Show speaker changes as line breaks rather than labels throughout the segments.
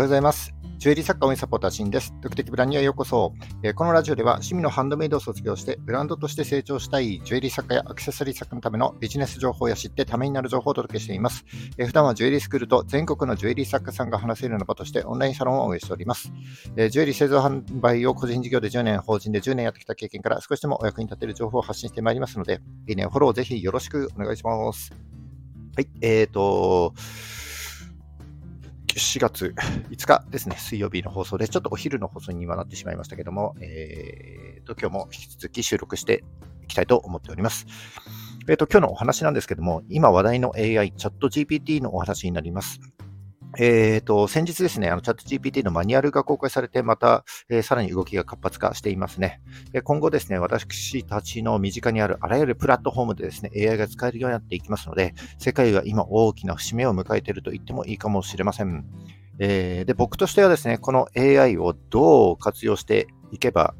おはようございます。ジュエリー作家応援サポーターシンです。特的ブランにはようこそ、え、このラジオでは趣味のハンドメイドを卒業してブランドとして成長したいジュエリー作家やアクセサリー作家のためのビジネス情報や知ってためになる情報をお届けしています。え、普段はジュエリースクールと全国のジュエリー作家さんが話せるような場としてオンラインサロンを運営しております。え、ジュエリー製造販売を個人事業で10年、法人で10年やってきた経験から少しでもお役に立てる情報を発信してまいりますので、いいね、フォローぜひよろしくお願いします。はい、えーと、4月5日ですね、水曜日の放送で、ちょっとお昼の放送にはなってしまいましたけども、えー、と、今日も引き続き収録していきたいと思っております。えっ、ー、と、今日のお話なんですけども、今話題の AI、チャット GPT のお話になります。えっ、ー、と、先日ですね、あの、チャット GPT のマニュアルが公開されて、また、えー、さらに動きが活発化していますね。今後ですね、私たちの身近にあるあらゆるプラットフォームでですね、AI が使えるようになっていきますので、世界は今大きな節目を迎えていると言ってもいいかもしれません。えー、で、僕としてはですね、この AI をどう活用していけば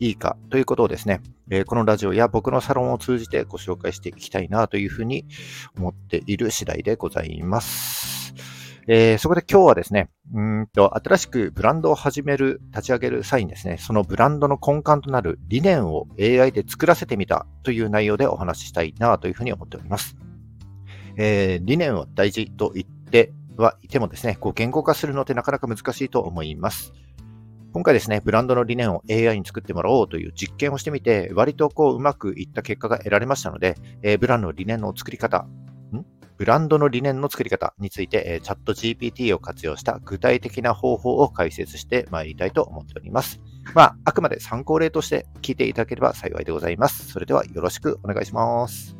いいかということをですね、えこのラジオや僕のサロンを通じてご紹介していきたいなというふうに思っている次第でございます。えー、そこで今日はですね、うんと、新しくブランドを始める、立ち上げる際にですね、そのブランドの根幹となる理念を AI で作らせてみたという内容でお話ししたいなというふうに思っております。えー、理念は大事と言ってはいてもですね、こう言語化するのってなかなか難しいと思います。今回ですね、ブランドの理念を AI に作ってもらおうという実験をしてみて、割とこううまくいった結果が得られましたので、えー、ブランドの理念の作り方、ブランドの理念の作り方について、えチャット GPT を活用した具体的な方法を解説してまいりたいと思っております。まあ、あくまで参考例として聞いていただければ幸いでございます。それではよろしくお願いします。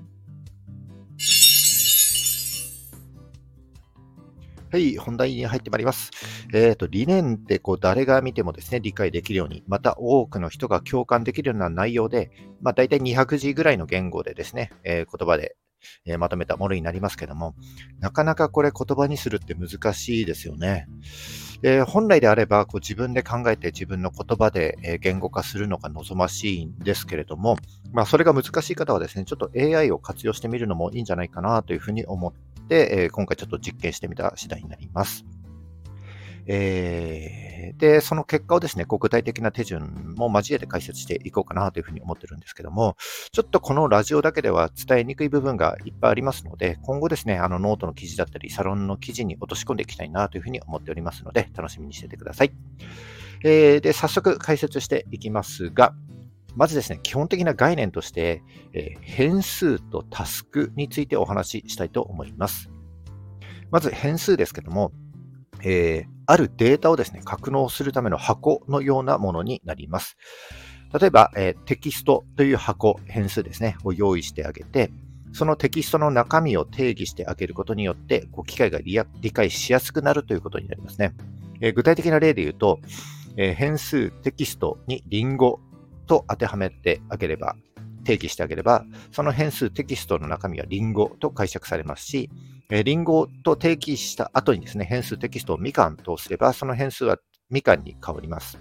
はい、本題に入ってまいります。えっ、ー、と、理念ってこう誰が見てもですね、理解できるように、また多くの人が共感できるような内容で、まあ大体200字ぐらいの言語でですね、えー、言葉でえまとめたものになりますけども、なかなかこれ言葉にするって難しいですよね。え本来であればこう自分で考えて自分の言葉で、え言語化するのが望ましいんですけれども、まあ、それが難しい方はですね、ちょっと AI を活用してみるのもいいんじゃないかなというふうに思って、え今回ちょっと実験してみた次第になります。えー、で、その結果をですね、具体的な手順も交えて解説していこうかなというふうに思ってるんですけども、ちょっとこのラジオだけでは伝えにくい部分がいっぱいありますので、今後ですね、あのノートの記事だったり、サロンの記事に落とし込んでいきたいなというふうに思っておりますので、楽しみにしててください。えー、で、早速解説していきますが、まずですね、基本的な概念として、えー、変数とタスクについてお話ししたいと思います。まず変数ですけども、えー、あるデータをですね、格納するための箱のようなものになります。例えば、えー、テキストという箱、変数ですね、を用意してあげて、そのテキストの中身を定義してあげることによって、こう機械が理解しやすくなるということになりますね。えー、具体的な例で言うと、えー、変数テキストにリンゴと当てはめてあげれば、定義してあげれば、その変数テキストの中身はリンゴと解釈されますし、えー、リンゴと定義した後にですね、変数テキストをみかんとすれば、その変数はみかんに変わります。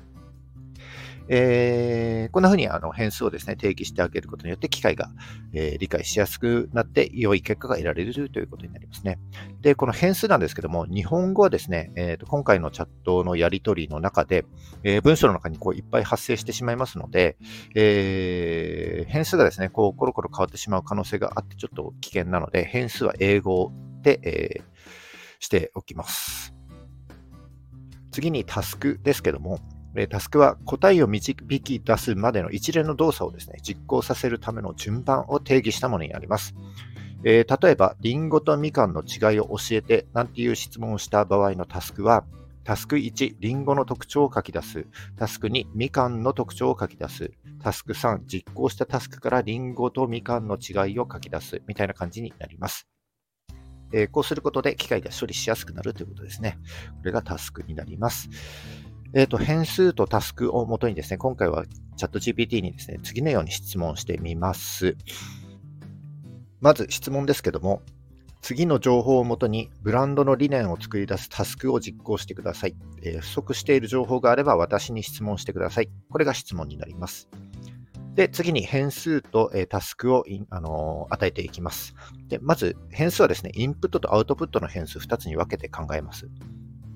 えー、こんな風にあの変数をですね、定義してあげることによって機械が、えー、理解しやすくなって良い結果が得られるということになりますね。で、この変数なんですけども、日本語はですね、えーと、今回のチャットのやり取りの中で、えー、文章の中にこういっぱい発生してしまいますので、え、変数がですね、こうコロコロ変わってしまう可能性があってちょっと危険なので、変数は英語で、え、しておきます。次にタスクですけども、タスクは答えを導き出すまでの一連の動作をですね、実行させるための順番を定義したものになります。えー、例えば、リンゴとみかんの違いを教えてなんていう質問をした場合のタスクは、タスク1、リンゴの特徴を書き出す。タスク2、みかんの特徴を書き出す。タスク3、実行したタスクからリンゴとみかんの違いを書き出す。みたいな感じになります。えー、こうすることで機械が処理しやすくなるということですね。これがタスクになります。えっ、ー、と、変数とタスクをもとにですね、今回はチャット GPT にですね、次のように質問してみます。まず質問ですけども、次の情報をもとにブランドの理念を作り出すタスクを実行してください。えー、不足している情報があれば私に質問してください。これが質問になります。で、次に変数と、えー、タスクを、あのー、与えていきます。で、まず変数はですね、インプットとアウトプットの変数2つに分けて考えます。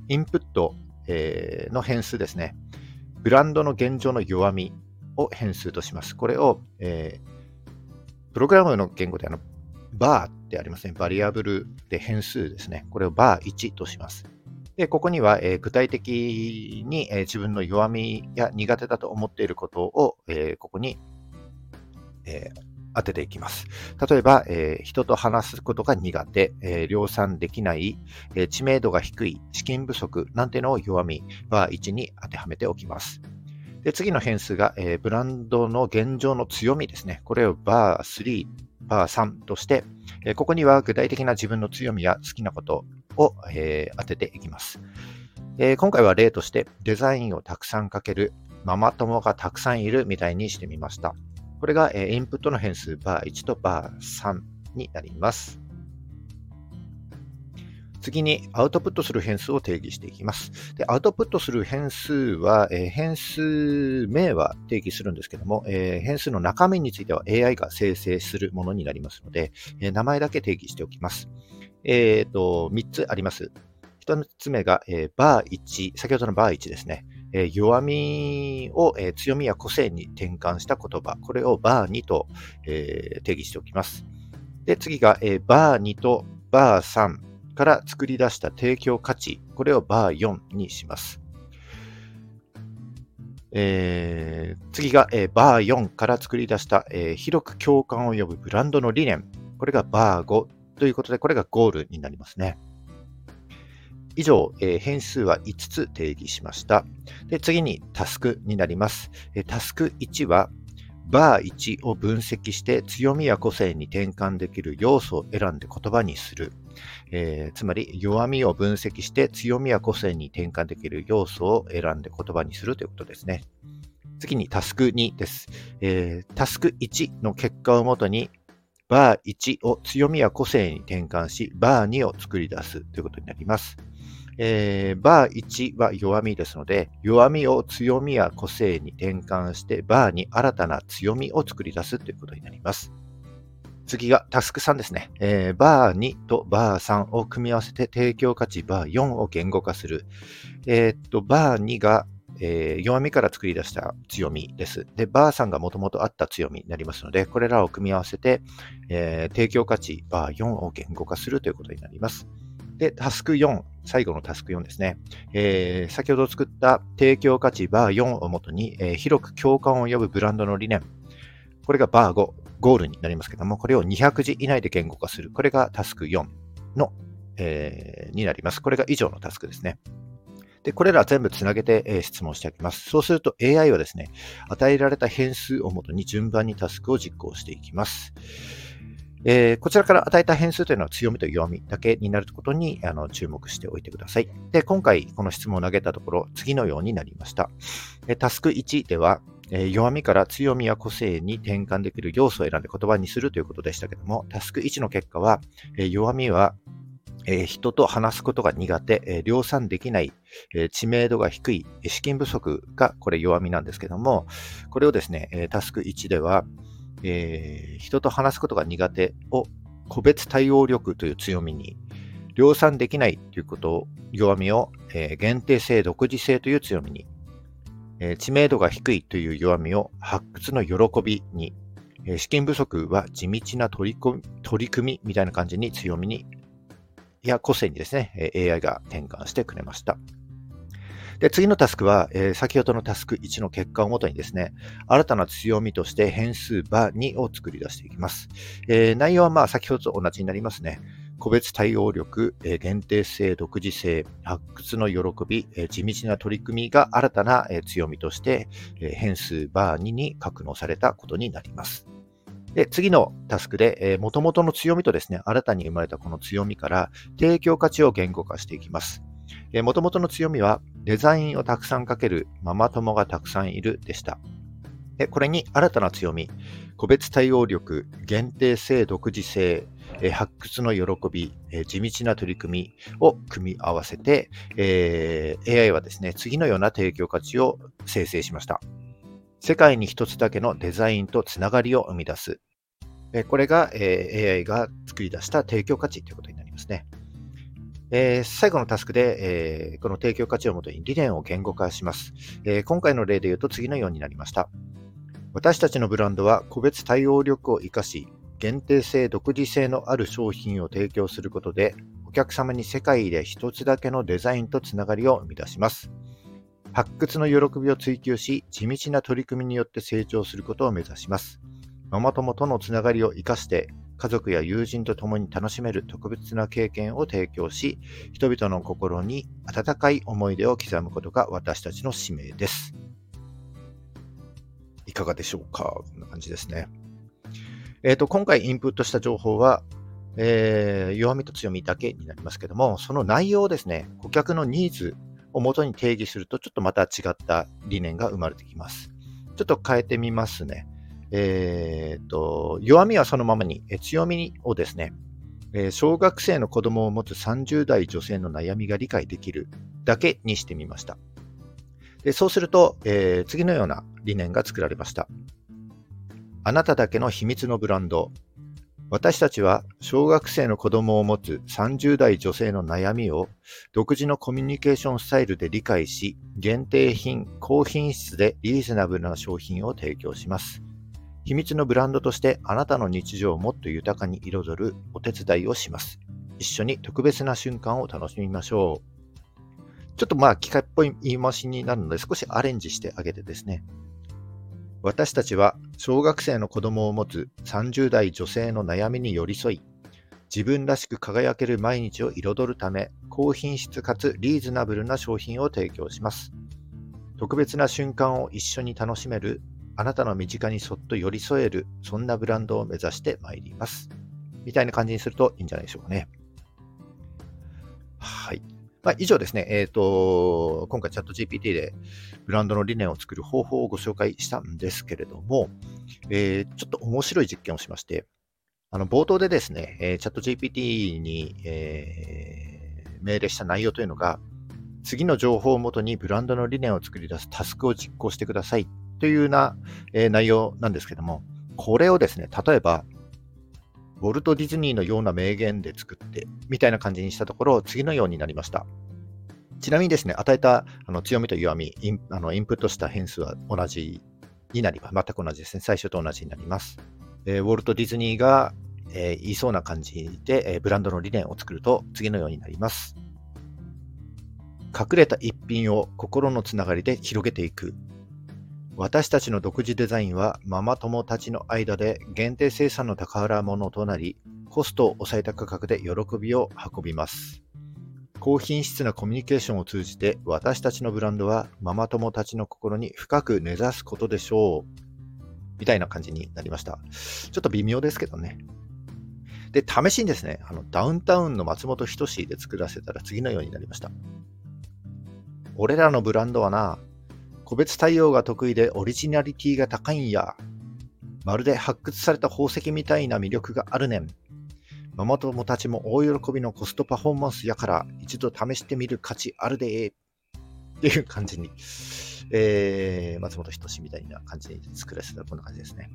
インプットえー、の変数ですね。ブランドの現状の弱みを変数とします。これを、えー、プログラムの言語であの、バーってありますね。バリアブルで変数ですね。これをバー1とします。で、ここには、えー、具体的に、えー、自分の弱みや苦手だと思っていることを、えー、ここに、え当てていきます。例えば、え人と話すことが苦手、え量産できない、え知名度が低い、資金不足なんてのを弱み、バー1に当てはめておきます。で次の変数が、えブランドの現状の強みですね。これをバー3、バー3として、えここには具体的な自分の強みや好きなことを、え当てていきます。え今回は例としてデザインをたくさんかける、ママ友がたくさんいるみたいにしてみました。これが、えインプットの変数バー1とバー3になります。次にアウトプットする変数を定義していきます。でアウトプットする変数は、えー、変数名は定義するんですけども、えー、変数の中身については AI が生成するものになりますので、えー、名前だけ定義しておきます。えっ、と、3つあります。1つ目が、えー、バー1、先ほどのバー1ですね。えー、弱みを、えー、強みや個性に転換した言葉。これをバー2と、え定義しておきます。で、次が、えバー2とバー3から作り出した提供価値。これをバー4にします。え、次が、え、バー4から作り出した、え、広く共感を呼ぶブランドの理念。これがバー5ということで、これがゴールになりますね。以上、えー、変数は5つ定義しました。で次にタスクになります。え、タスク1は、バー1を分析して強みや個性に転換できる要素を選んで言葉にする。えー、つまり弱みを分析して強みや個性に転換できる要素を選んで言葉にするということですね。次にタスク2です。えー、タスク1の結果をもとにバー1を強みや個性に転換し、バー2を作り出すということになります。えー、バー1は弱みですので、弱みを強みや個性に転換して、バーに新たな強みを作り出すということになります。次がタスク3ですね。えー、バー2とバー3を組み合わせて提供価値バー4を言語化する。えー、っと、バー2がえー、弱みから作り出した強みです。で、バーさんがもともとあった強みになりますので、これらを組み合わせて、え、提供価値バー4を言語化するということになります。で、タスク4、最後のタスク4ですね。えー、先ほど作った提供価値バー4をもとに、えー、広く共感を呼ぶブランドの理念。これがバー5、ゴールになりますけども、これを200字以内で言語化する。これがタスク4の、えー、になります。これが以上のタスクですね。で、これら全部つなげて、え質問しておきます。そうすると AI はですね、与えられた変数をもとに順番にタスクを実行していきます。えー、こちらから与えた変数というのは強みと弱みだけになることにあの注目しておいてください。で、今回この質問を投げたところ、次のようになりました。えタスク1では、えー、弱みから強みや個性に転換できる要素を選んで言葉にするということでしたけども、タスク1の結果は、えー、弱みはえ人と話すことが苦手、え量産できない、え知名度が低い、資金不足がこれ弱みなんですけども、これをですね、えタスク1では、え人と話すことが苦手を個別対応力という強みに、量産できないということを、弱みを、え限定性、独自性という強みに、え知名度が低いという弱みを発掘の喜びに、え資金不足は地道な取り組みみたいな感じに強みにや個性にですね、AI が転換してくれました。で、次のタスクは、えー、先ほどのタスク1の結果をもとにですね、新たな強みとして変数バ2を作り出していきます。えー、内容はまあ先ほどと同じになりますね。個別対応力、えー、限定性、独自性、発掘の喜び、え地道な取り組みが新たな、え強みとして、え変数バー2に格納されたことになります。で、次のタスクで、えー、元々の強みとですね、新たに生まれたこの強みから提供価値を言語化していきます。えー、元々の強みは、デザインをたくさんかけるママ友がたくさんいるでした。で、これに新たな強み、個別対応力、限定性、独自性、発掘の喜び、地道な取り組みを組み合わせて、えー、AI はですね、次のような提供価値を生成しました。世界に一つだけのデザインとつながりを生み出す。これが AI が作り出した提供価値ということになりますね。えー、最後のタスクで、えー、この提供価値をもとに理念を言語化します、えー、今回の例で言うと次のようになりました。私たちのブランドは個別対応力を生かし、限定性、独自性のある商品を提供することで、お客様に世界で一つだけのデザインとつながりを生み出します。発掘の喜びを追求し、地道な取り組みによって成長することを目指します。ママ友とのつながりを生かして、家族や友人と共に楽しめる特別な経験を提供し、人々の心に温かい思い出を刻むことが私たちの使命です。いかがでしょうか？こんな感じですね。えっ、ー、と、今回インプットした情報は、えー、弱みと強みだけになりますけども、その内容をですね、顧客のニーズをもとに定義すると、ちょっとまた違った理念が生まれてきます。ちょっと変えてみますね。えー、と、弱みはそのままに、強みをですね、え小学生の子供を持つ30代女性の悩みが理解できるだけにしてみました。でそうすると、えー、次のような理念が作られました。あなただけの秘密のブランド。私たちは小学生の子供を持つ30代女性の悩みを独自のコミュニケーションスタイルで理解し、限定品、高品質でリーズナブルな商品を提供します。秘密のブランドとしてあなたの日常をもっと豊かに彩るお手伝いをします。一緒に特別な瞬間を楽しみましょう。ちょっとまあ機械っぽい言い回しになるので少しアレンジしてあげてですね。私たちは小学生の子供を持つ30代女性の悩みに寄り添い、自分らしく輝ける毎日を彩るため、高品質かつリーズナブルな商品を提供します。特別な瞬間を一緒に楽しめるあなたの身近にそっと寄り添える、そんなブランドを目指してまいります。みたいな感じにするといいんじゃないでしょうかね。はい。まあ、以上ですね、えっ、ー、と、今回チャット GPT でブランドの理念を作る方法をご紹介したんですけれども、えー、ちょっと面白い実験をしまして、あの、冒頭でですね、えー、チャット GPT に、えー、命令した内容というのが、次の情報をもとにブランドの理念を作り出すタスクを実行してくださいというような、えー、内容なんですけども、これをですね、例えば、ウォルト・ディズニーのような名言で作って、みたいな感じにしたところ、次のようになりました。ちなみにですね、与えたあの強みと弱みインあの、インプットした変数は同じになります。全く同じですね。最初と同じになります。えー、ウォルト・ディズニーが、えー、言いそうな感じで、えー、ブランドの理念を作ると次のようになります。隠れた一品を心のつながりで広げていく。私たちの独自デザインはママ友たちの間で限定生産の宝物となり、コストを抑えた価格で喜びを運びます。高品質なコミュニケーションを通じて私たちのブランドはママ友たちの心に深く根ざすことでしょう。みたいな感じになりました。ちょっと微妙ですけどね。で、試しにですね、あのダウンタウンの松本人志で作らせたら次のようになりました。俺らのブランドはな、個別対応が得意でオリジナリティが高いんや。まるで発掘された宝石みたいな魅力があるねん。ママ友たちも大喜びのコストパフォーマンスやから一度試してみる価値あるでっていう感じに、えー、松本人志みたいな感じで作らせたらこんな感じですね。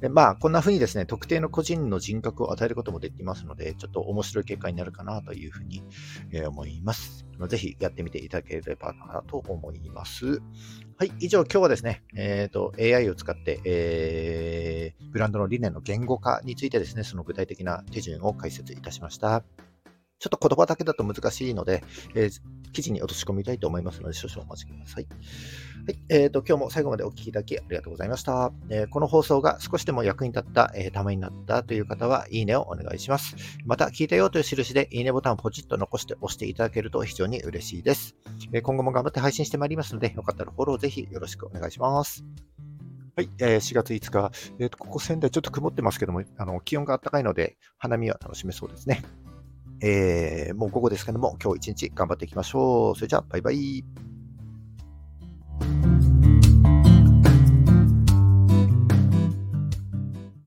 でまあ、こんな風にですね、特定の個人の人格を与えることもできますので、ちょっと面白い結果になるかなというふうに、え、思います。ぜひやってみていただければなと思います。はい、以上、今日はですね、えっ、ー、と、AI を使って、えー、ブランドの理念の言語化についてですね、その具体的な手順を解説いたしました。ちょっと言葉だけだと難しいので、えー、記事に落とし込みたいと思いますので、少々お待ちください。はい。えっ、ー、と、今日も最後までお聞きいただきありがとうございました。えー、この放送が少しでも役に立った、え、ためになったという方は、いいねをお願いします。また、聞いたよという印で、いいねボタンをポチッと残して押していただけると非常に嬉しいです。え今後も頑張って配信してまいりますので、よかったらフォローぜひよろしくお願いします。はい、えー、4月5日、えーと、ここ仙台ちょっと曇ってますけども、あの気温が暖かいので、花見は楽しめそうですね。えー、もう午後ですけども、今日一日頑張っていきましょう。それじゃあ、バイバイ。